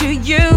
that you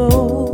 Oh.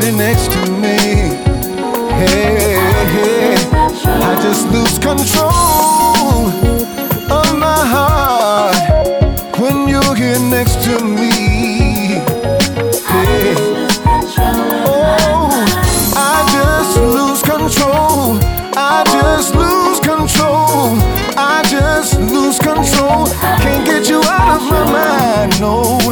next to me. Hey, hey, I just lose control of my heart when you're here next to me. Oh, I just lose control. I just lose control. I just lose control. Can't get you out of my mind. No.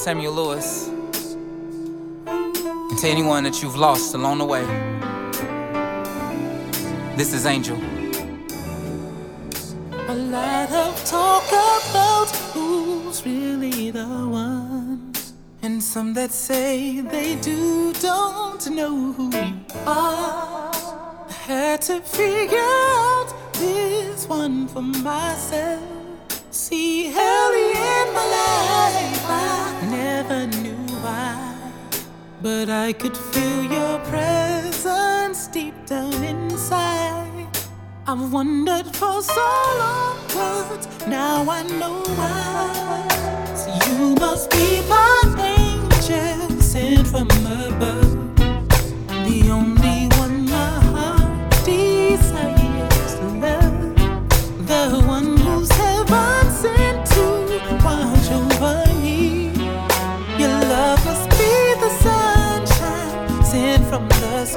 Samuel Lewis. And to anyone that you've lost along the way, this is Angel. A lot of talk about who's really the ones, and some that say they do don't know who you are. Had to figure out this one for myself. See Ellie in my life. I never knew why, but I could feel your presence deep down inside. I've wondered for so long, but now I know why. So you must be my angel sent from above.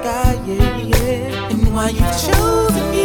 sky, yeah, yeah. And why you've chosen me.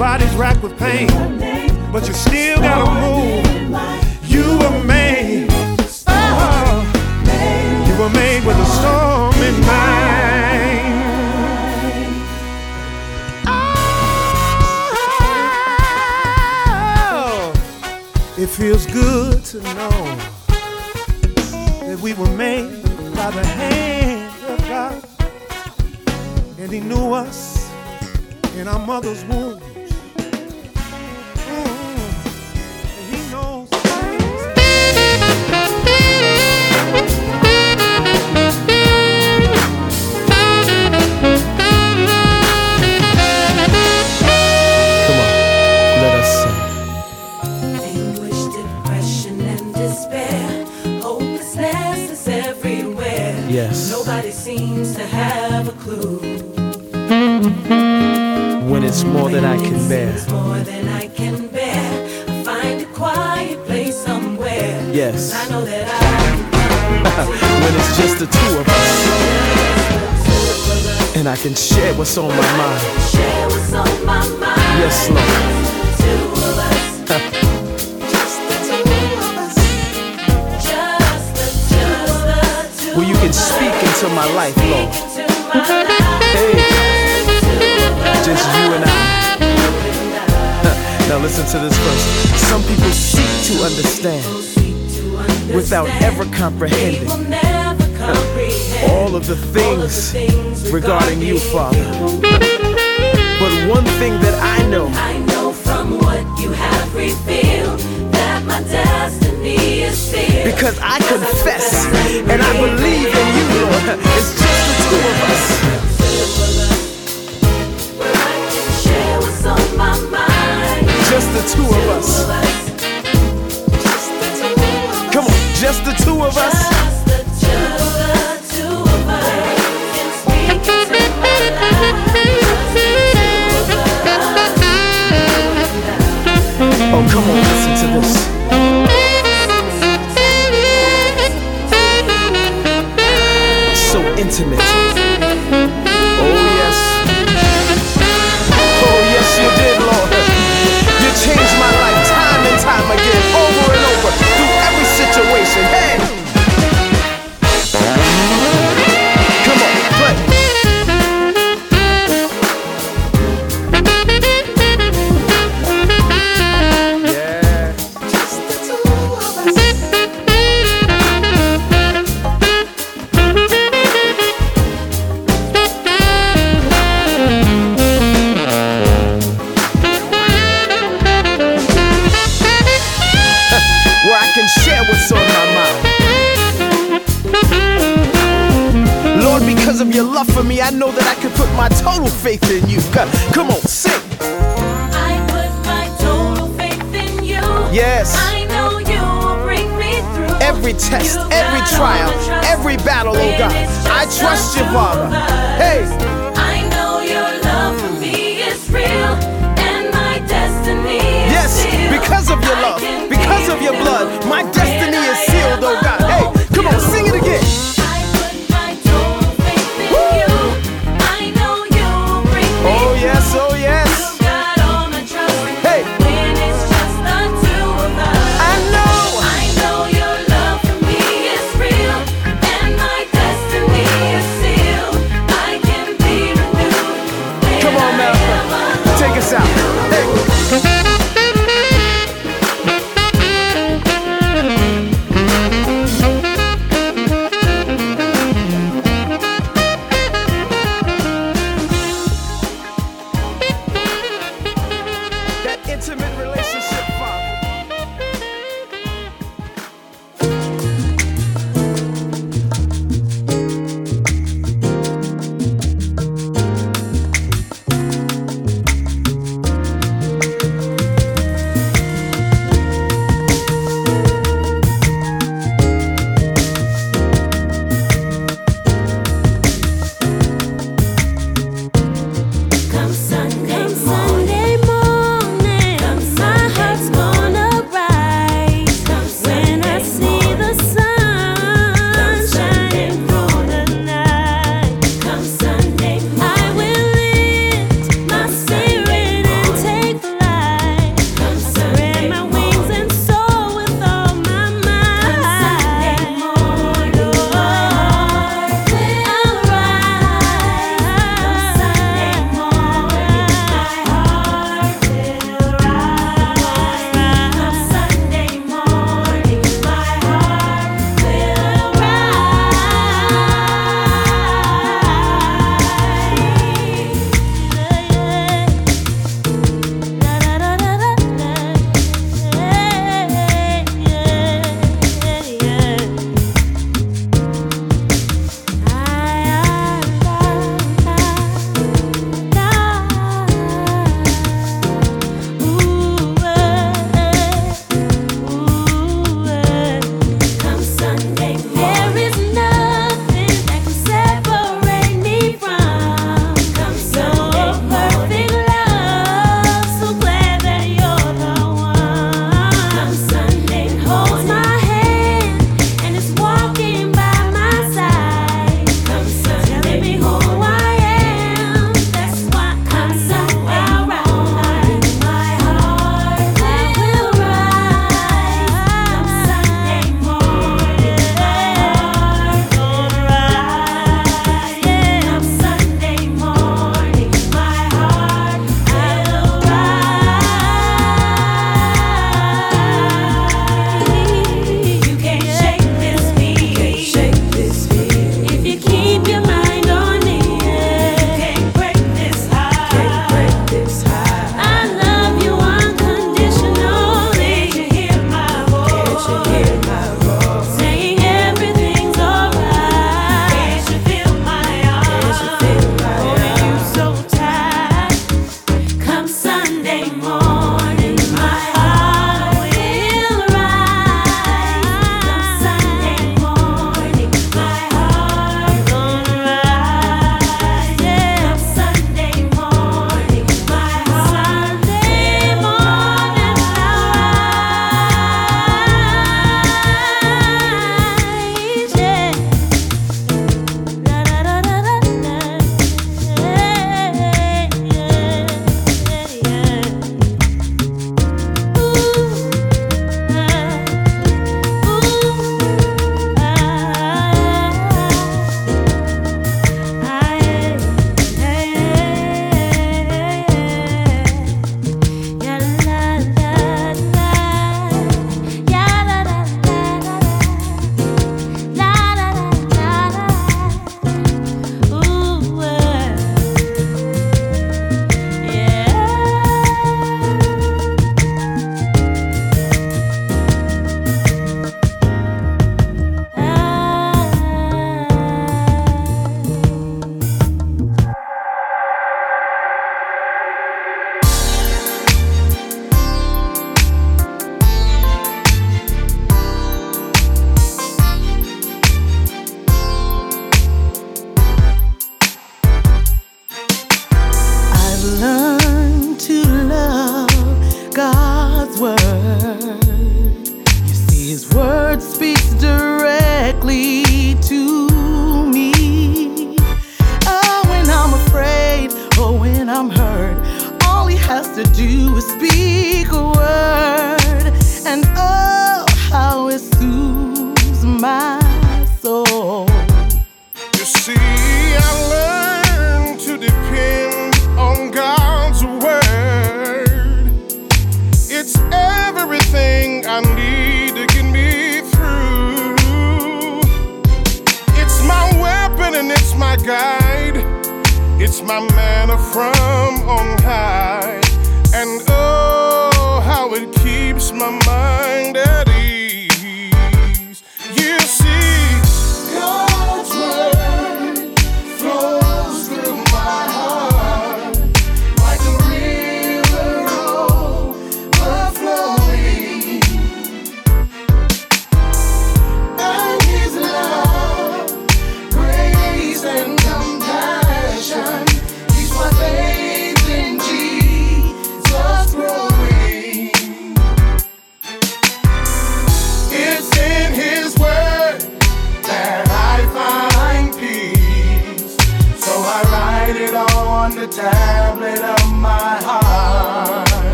Body's racked with pain, but you still gotta move.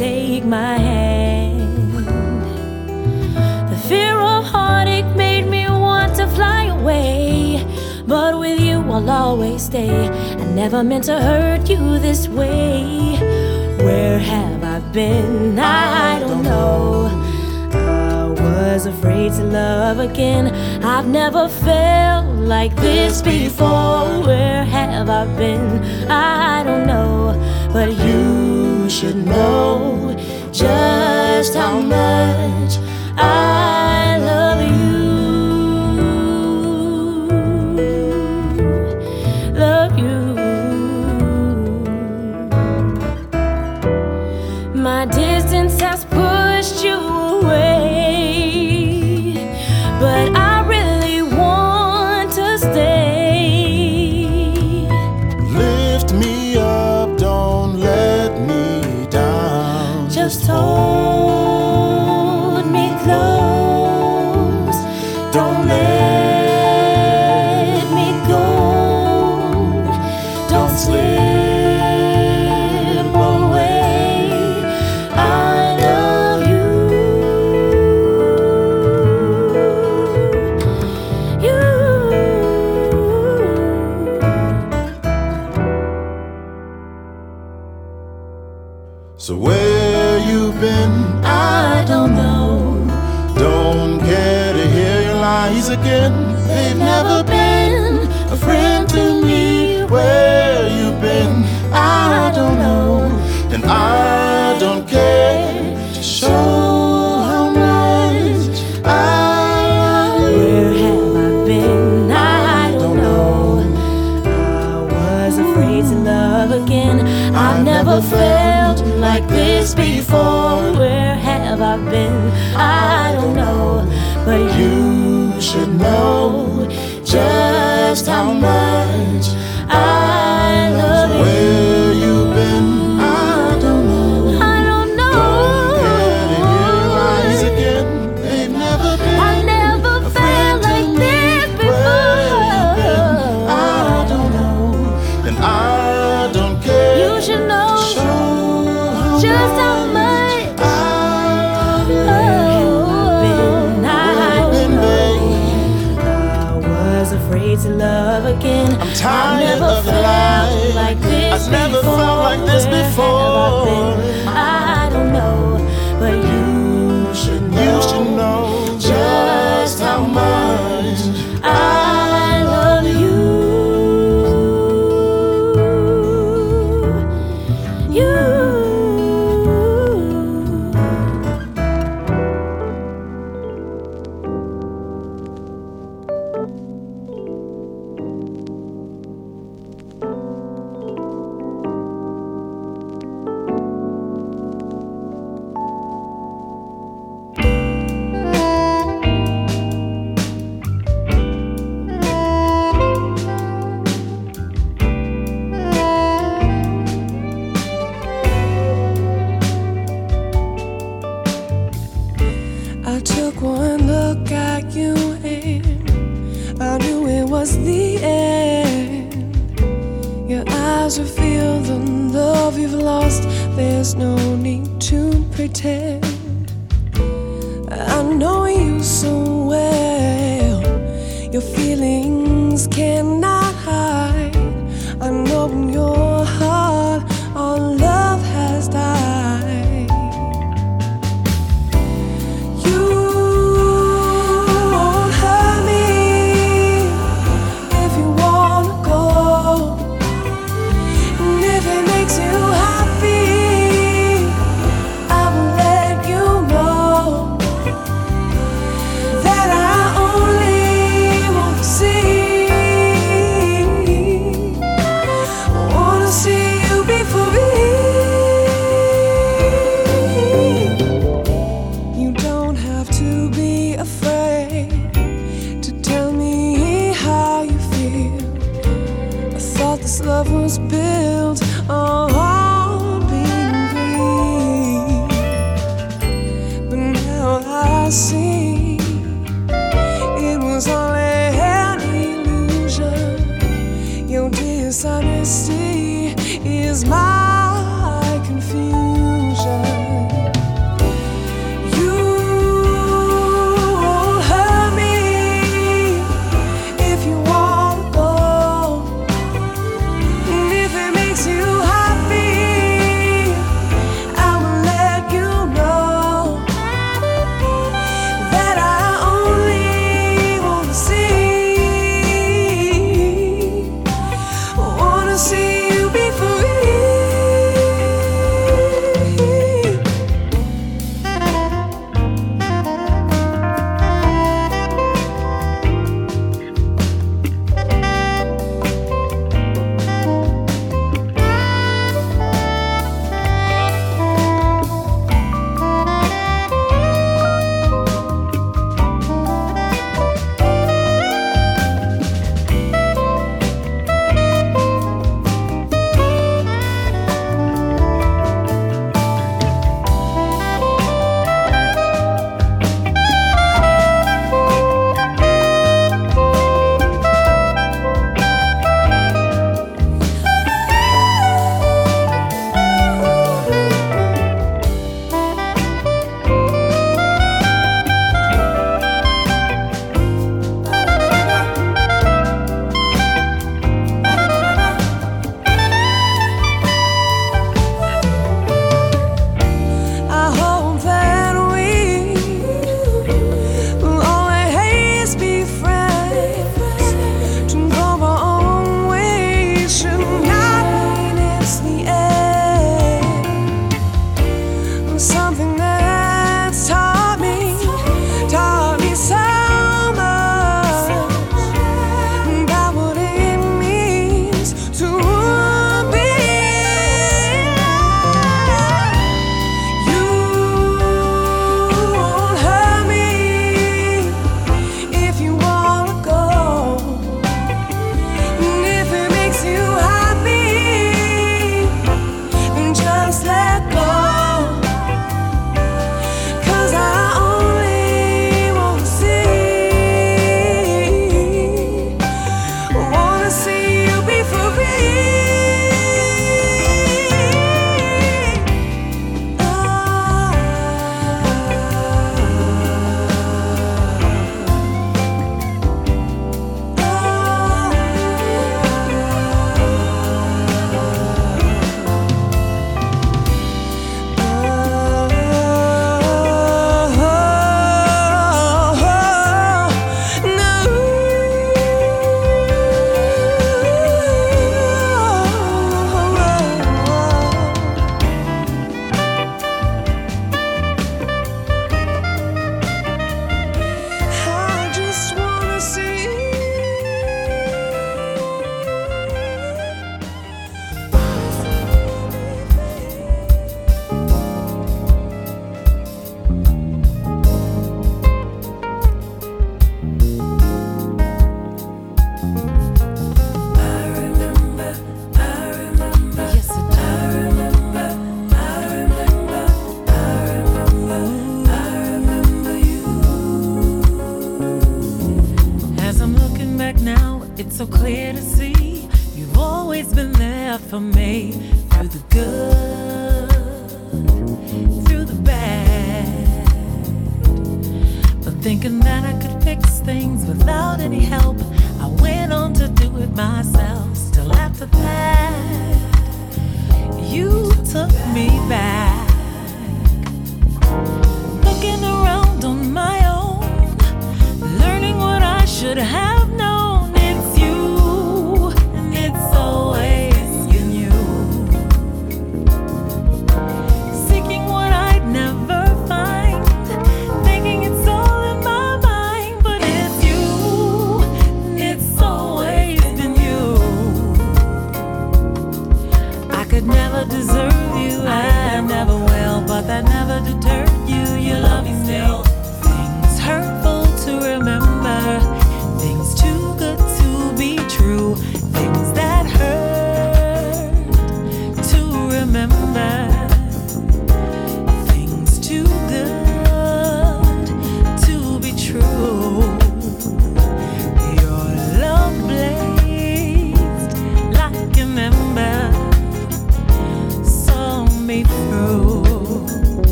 take my hand. The fear of heartache made me want to fly away. But with you, I'll always stay. I never meant to hurt you this way. Where have I been? I, don't know. I was afraid to love again. I've never felt like this before. Where have I been? I don't know. But you should know just how much I.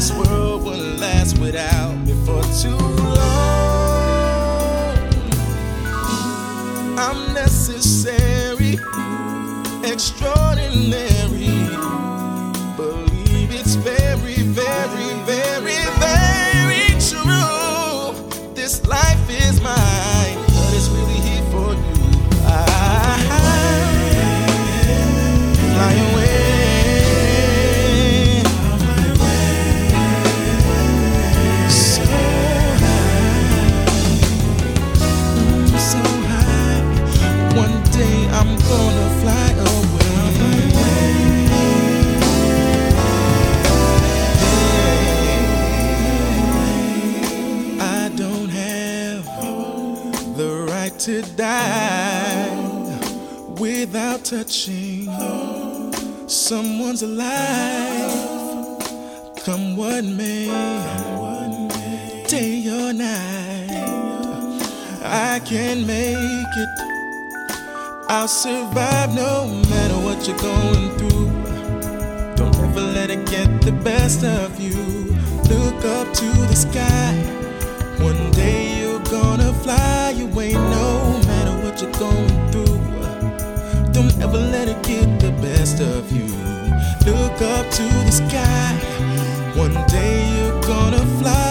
this world last without me for too long. I'm necessary, extraordinary. Someone's life. Come what may, day or night, I can make it. I'll survive no matter what you're going through. Don't ever let it get the best of you. Look up to the sky. One day you're gonna fly away no matter what you're going through. Don't ever let it get the best of you. Look up to the sky. One day you're gonna fly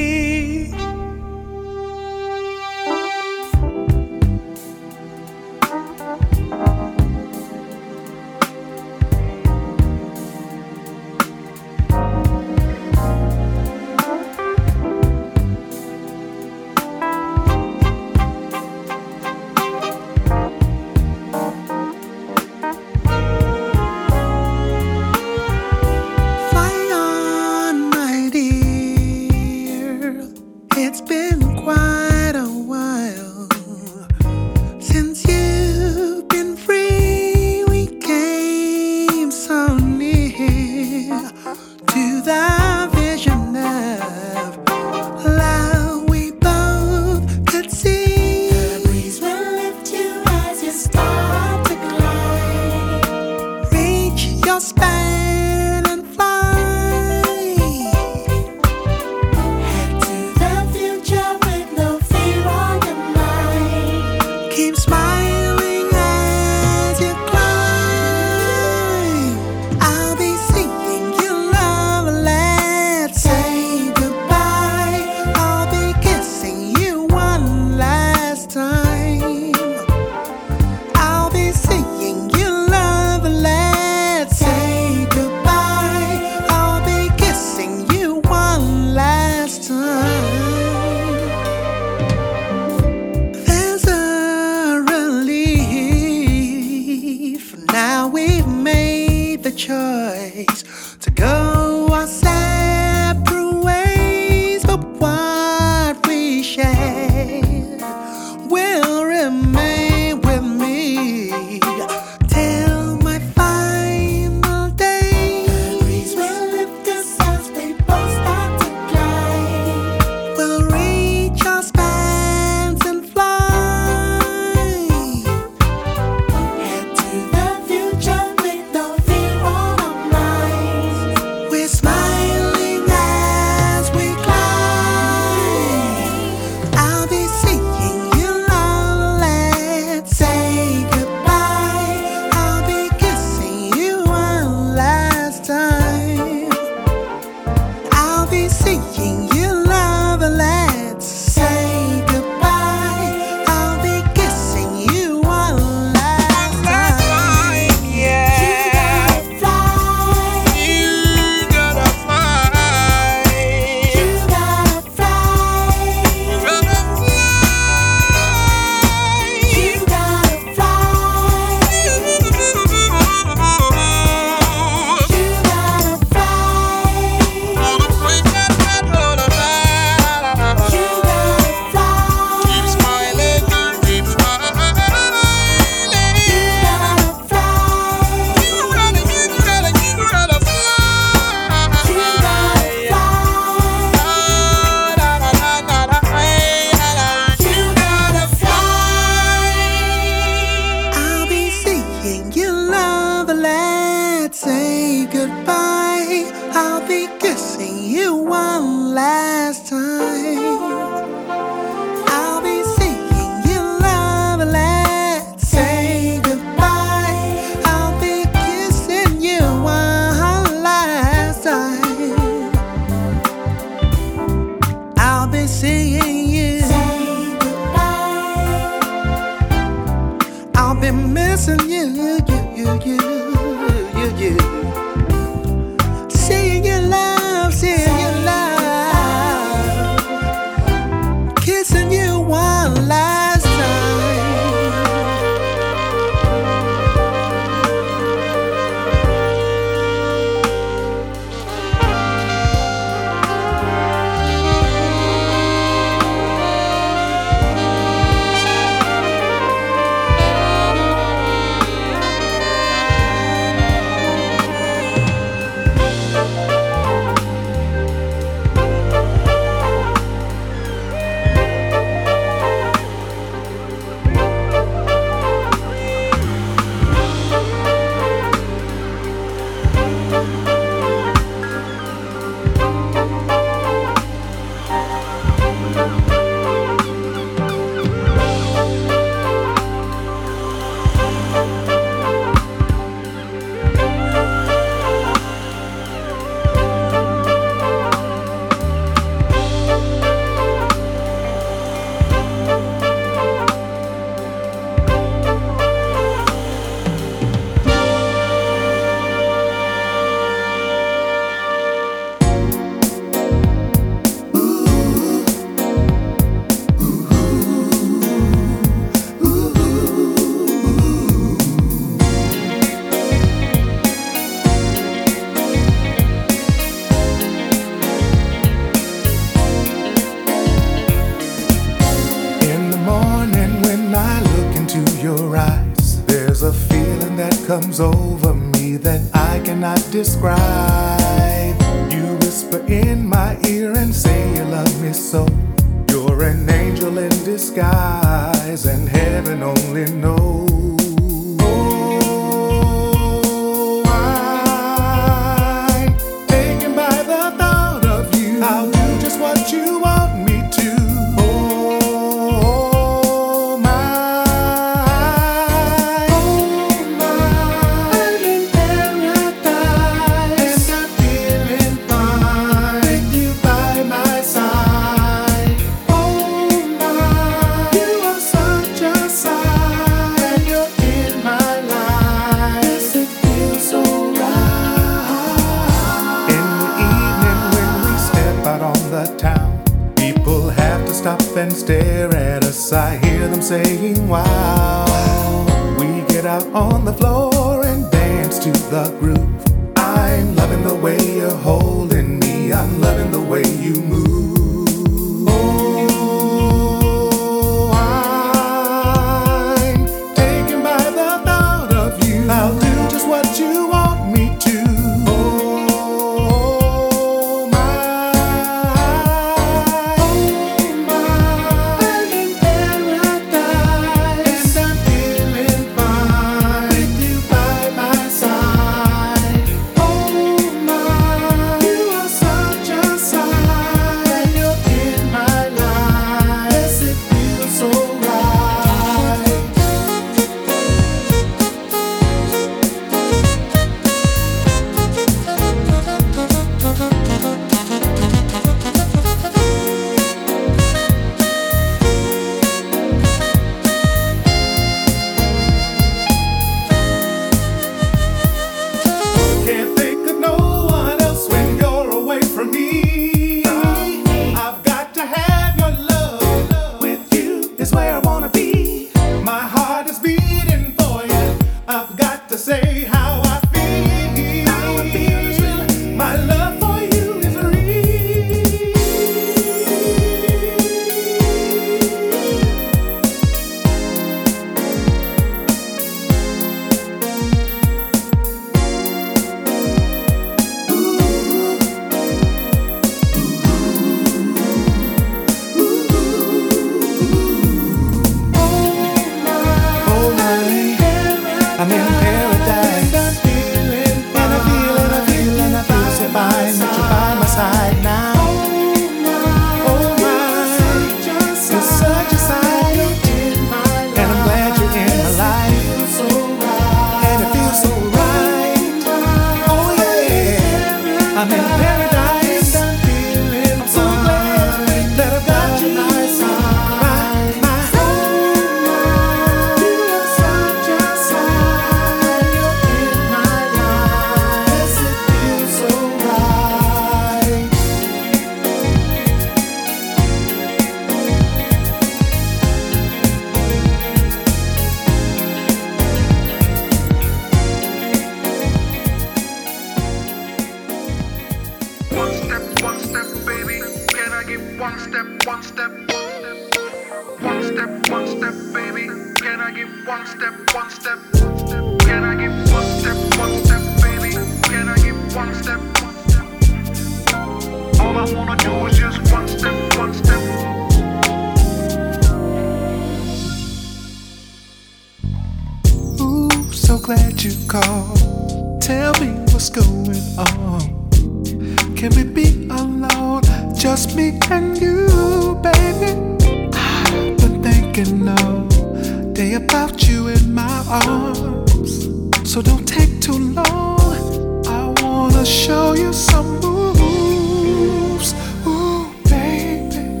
some moves. Ooh, baby,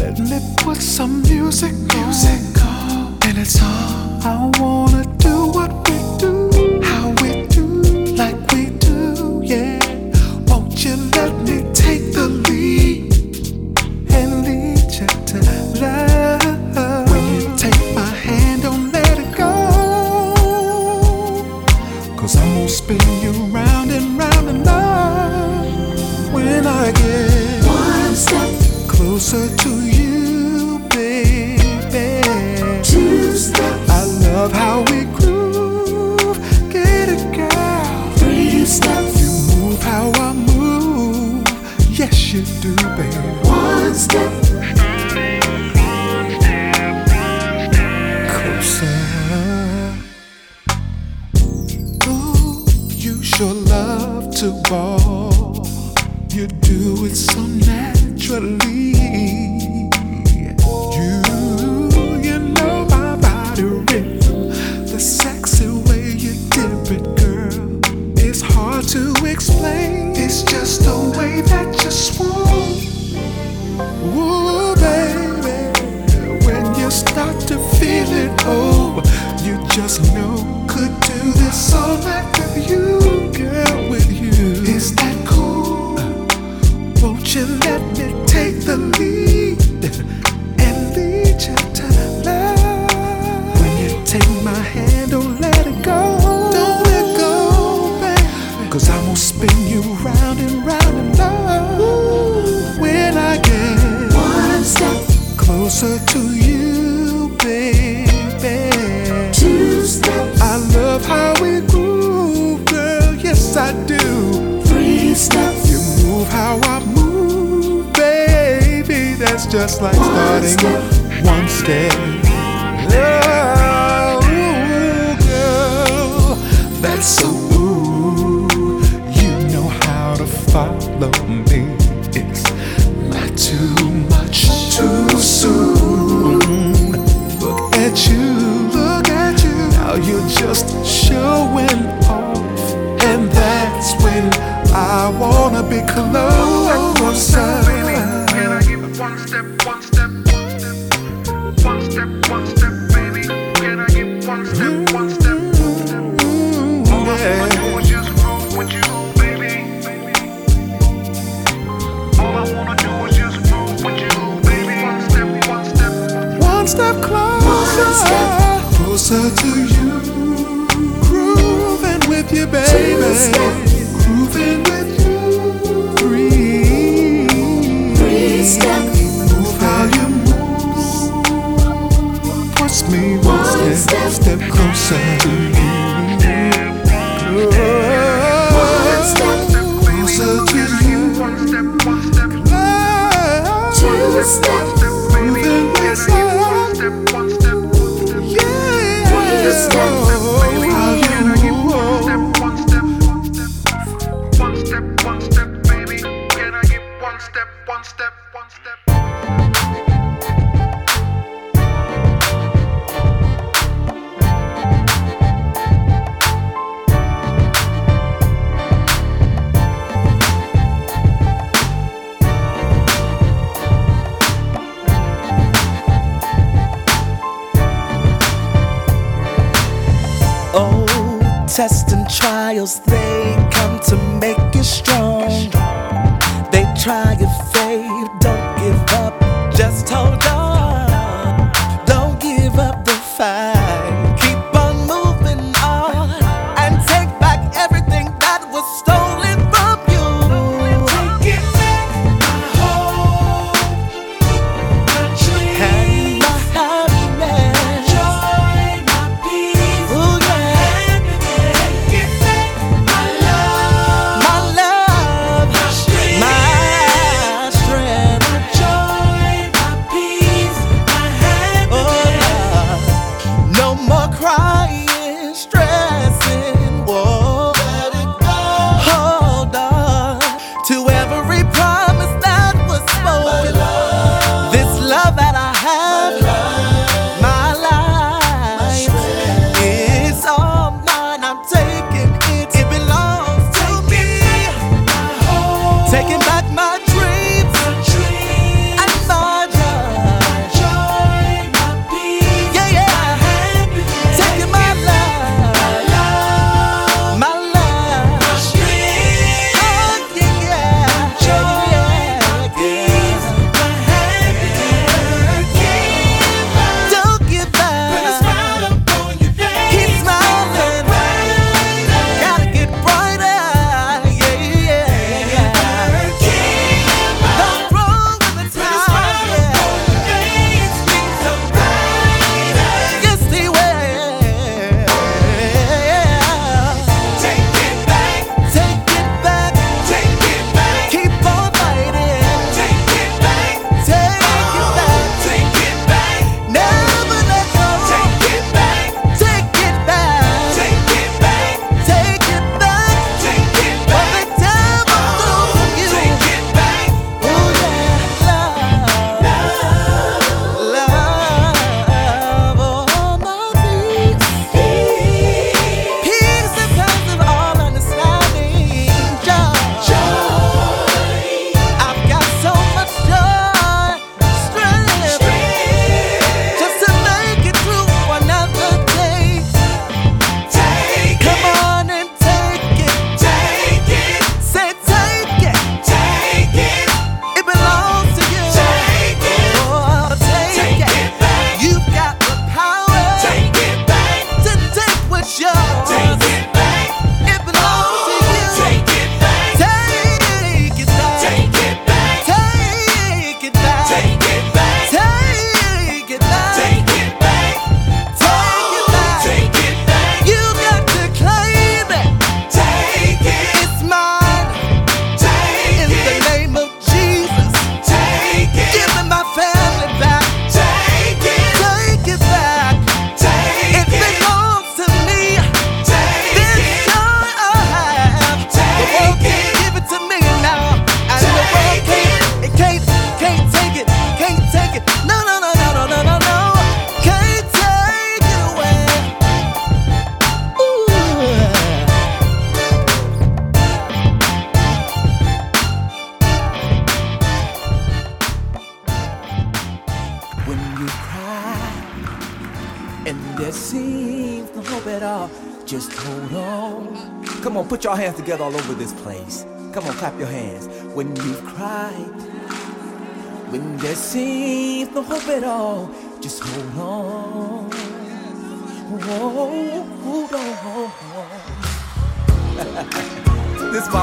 let me put some music on.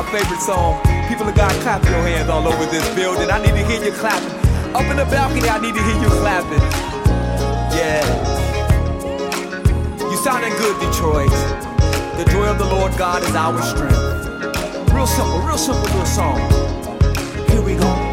favorite song. People of God, clap your hands all over this building. I need to hear you clapping. Up in the balcony, I need to hear you clapping. Yeah. You sounding good, Detroit. The joy of the Lord God is our strength. Real simple, real simple little song. Here we go.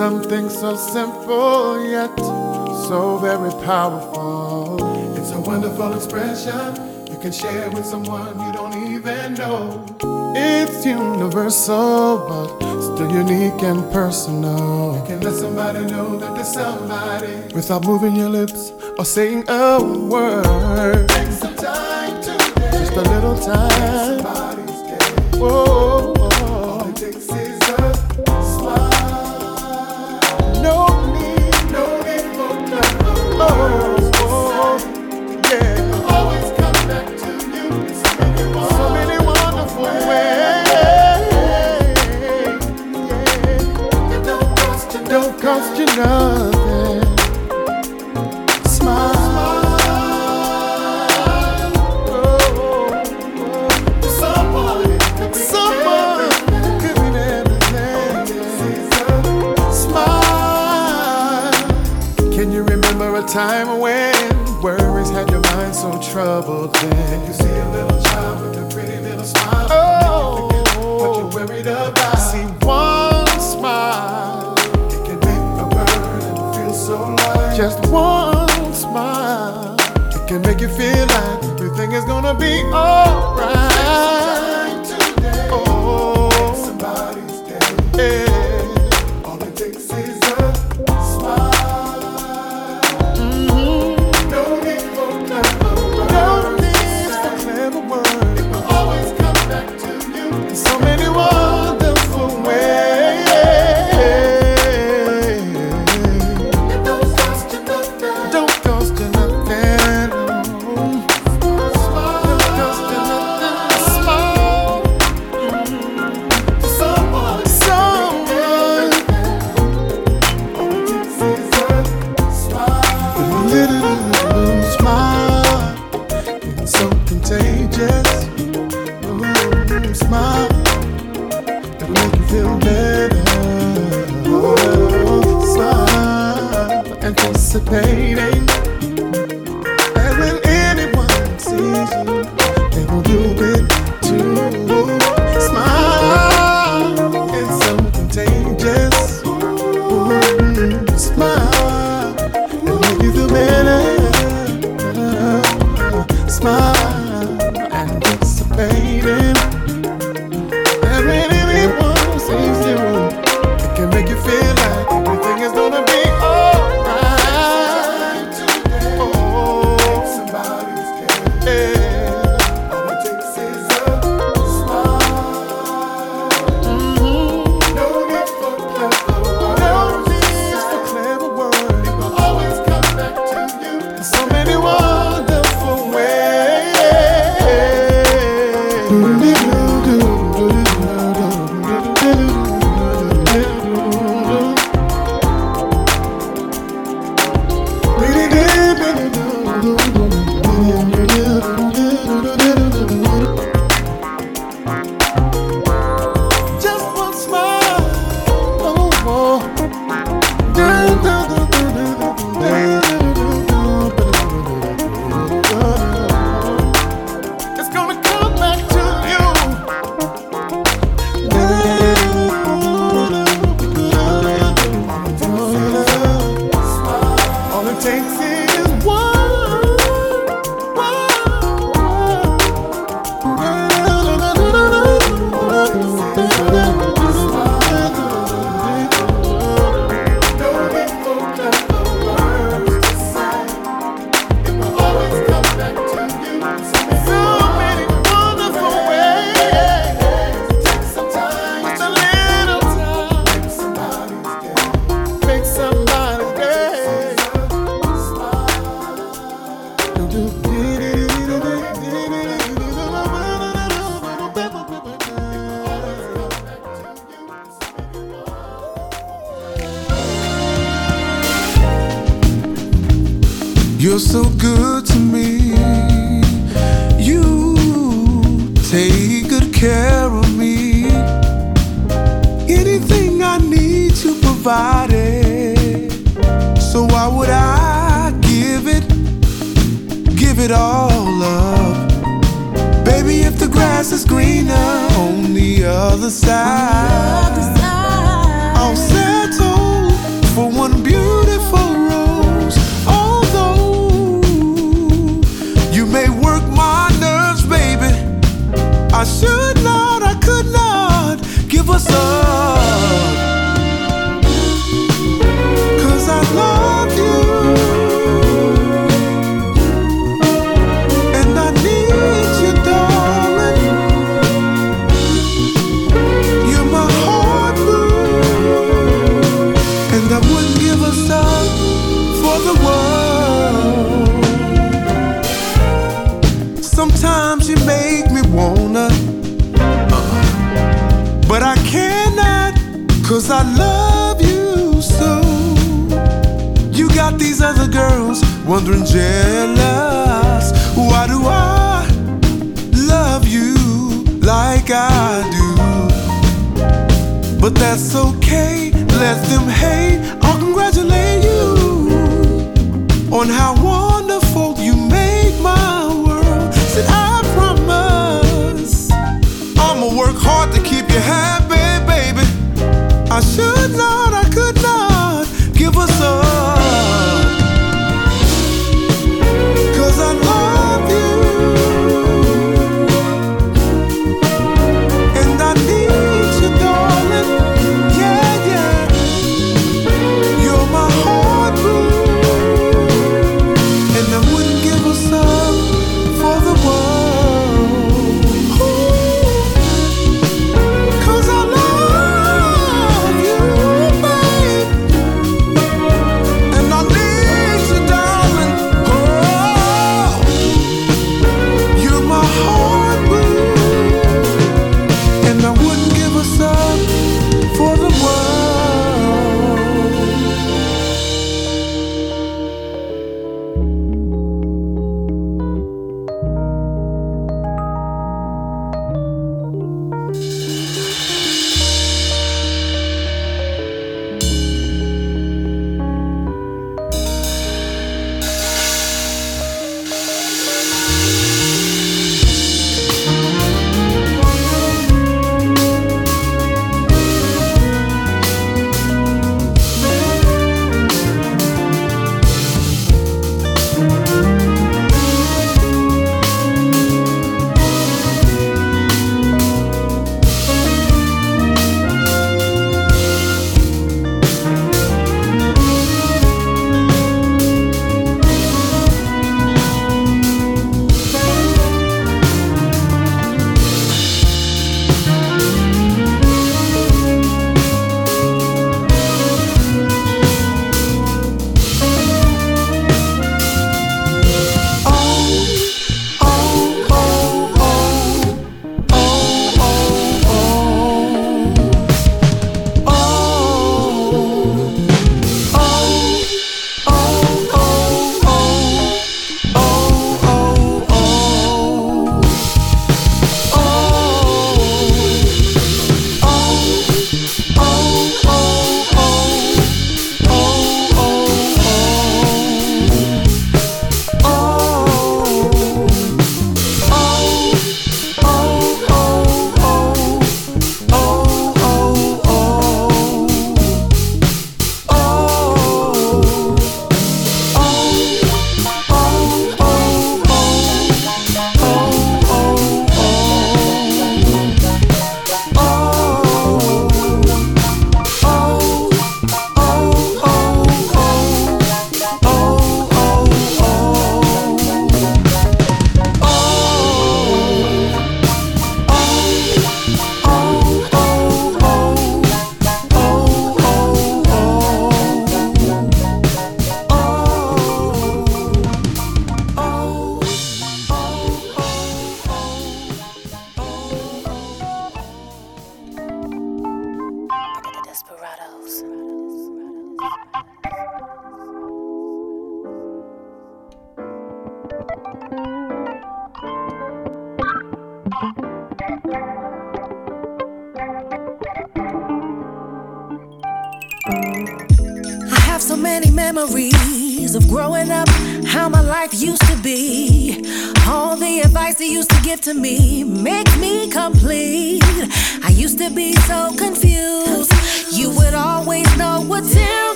something so simple yet so very powerful. It's a wonderful expression you can share with someone you don't even know. It's universal, but still unique and personal. You can let somebody know that there's somebody without moving your lips or saying a word. Take some time today. Just a little time. Somebody's day. Whoa. Oh. can. Oh, you're worried about. See one smile. It can make a burden feel so light. Just one smile. It can make you feel like everything is gonna be alright.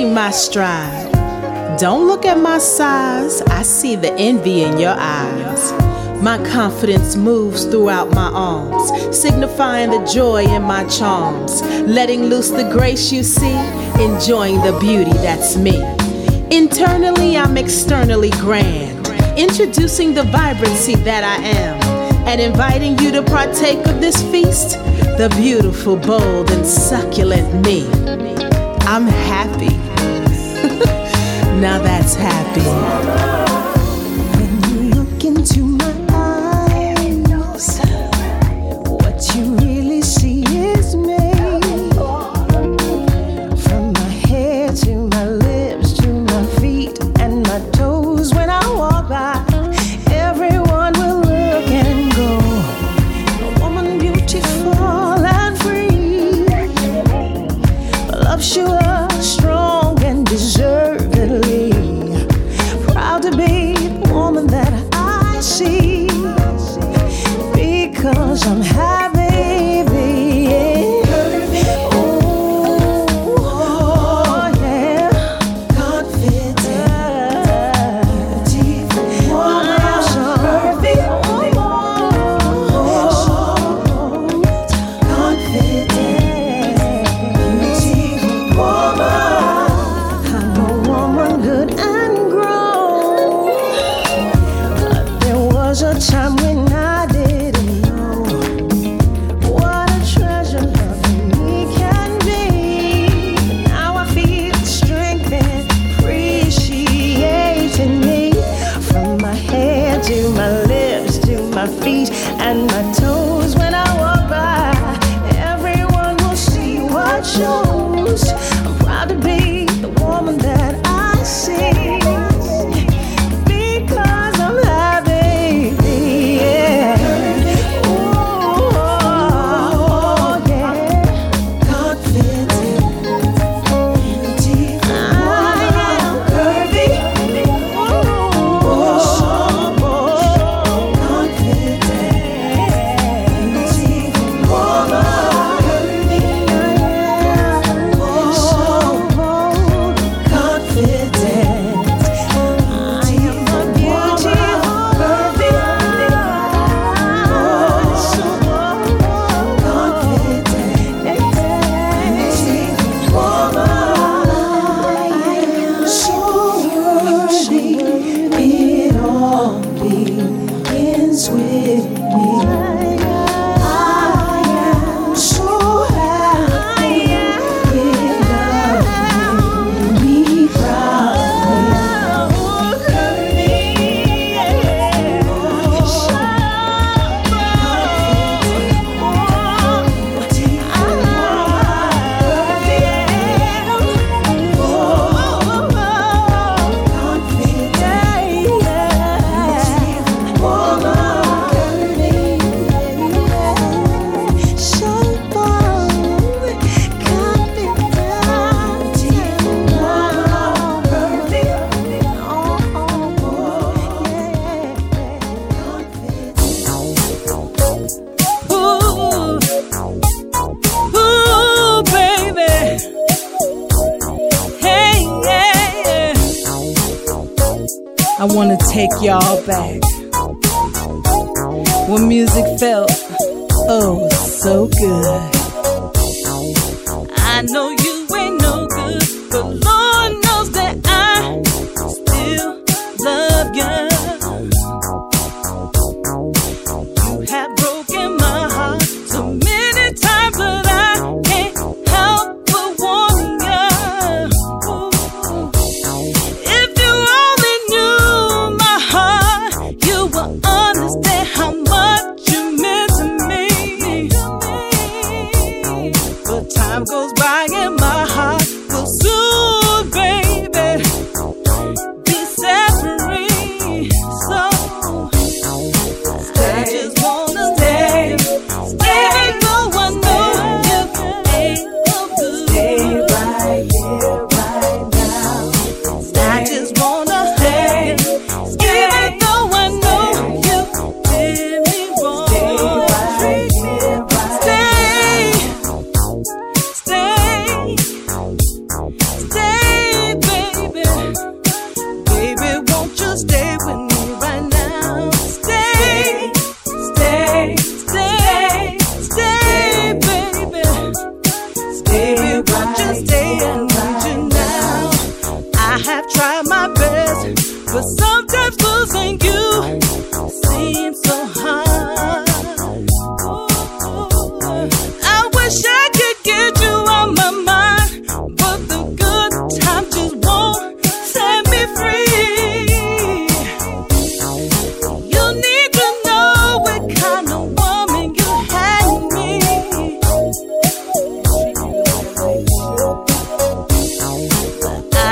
see my stride. Don't look at my size, I see the envy in your eyes. My confidence moves throughout my arms, signifying the joy in my charms, letting loose the grace you see, enjoying the beauty that's me. Internally, I'm externally grand, introducing the vibrancy that I am, and inviting you to partake of this feast, the beautiful, bold, and succulent me. I'm happy. Now that's happy.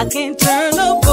Can't turn a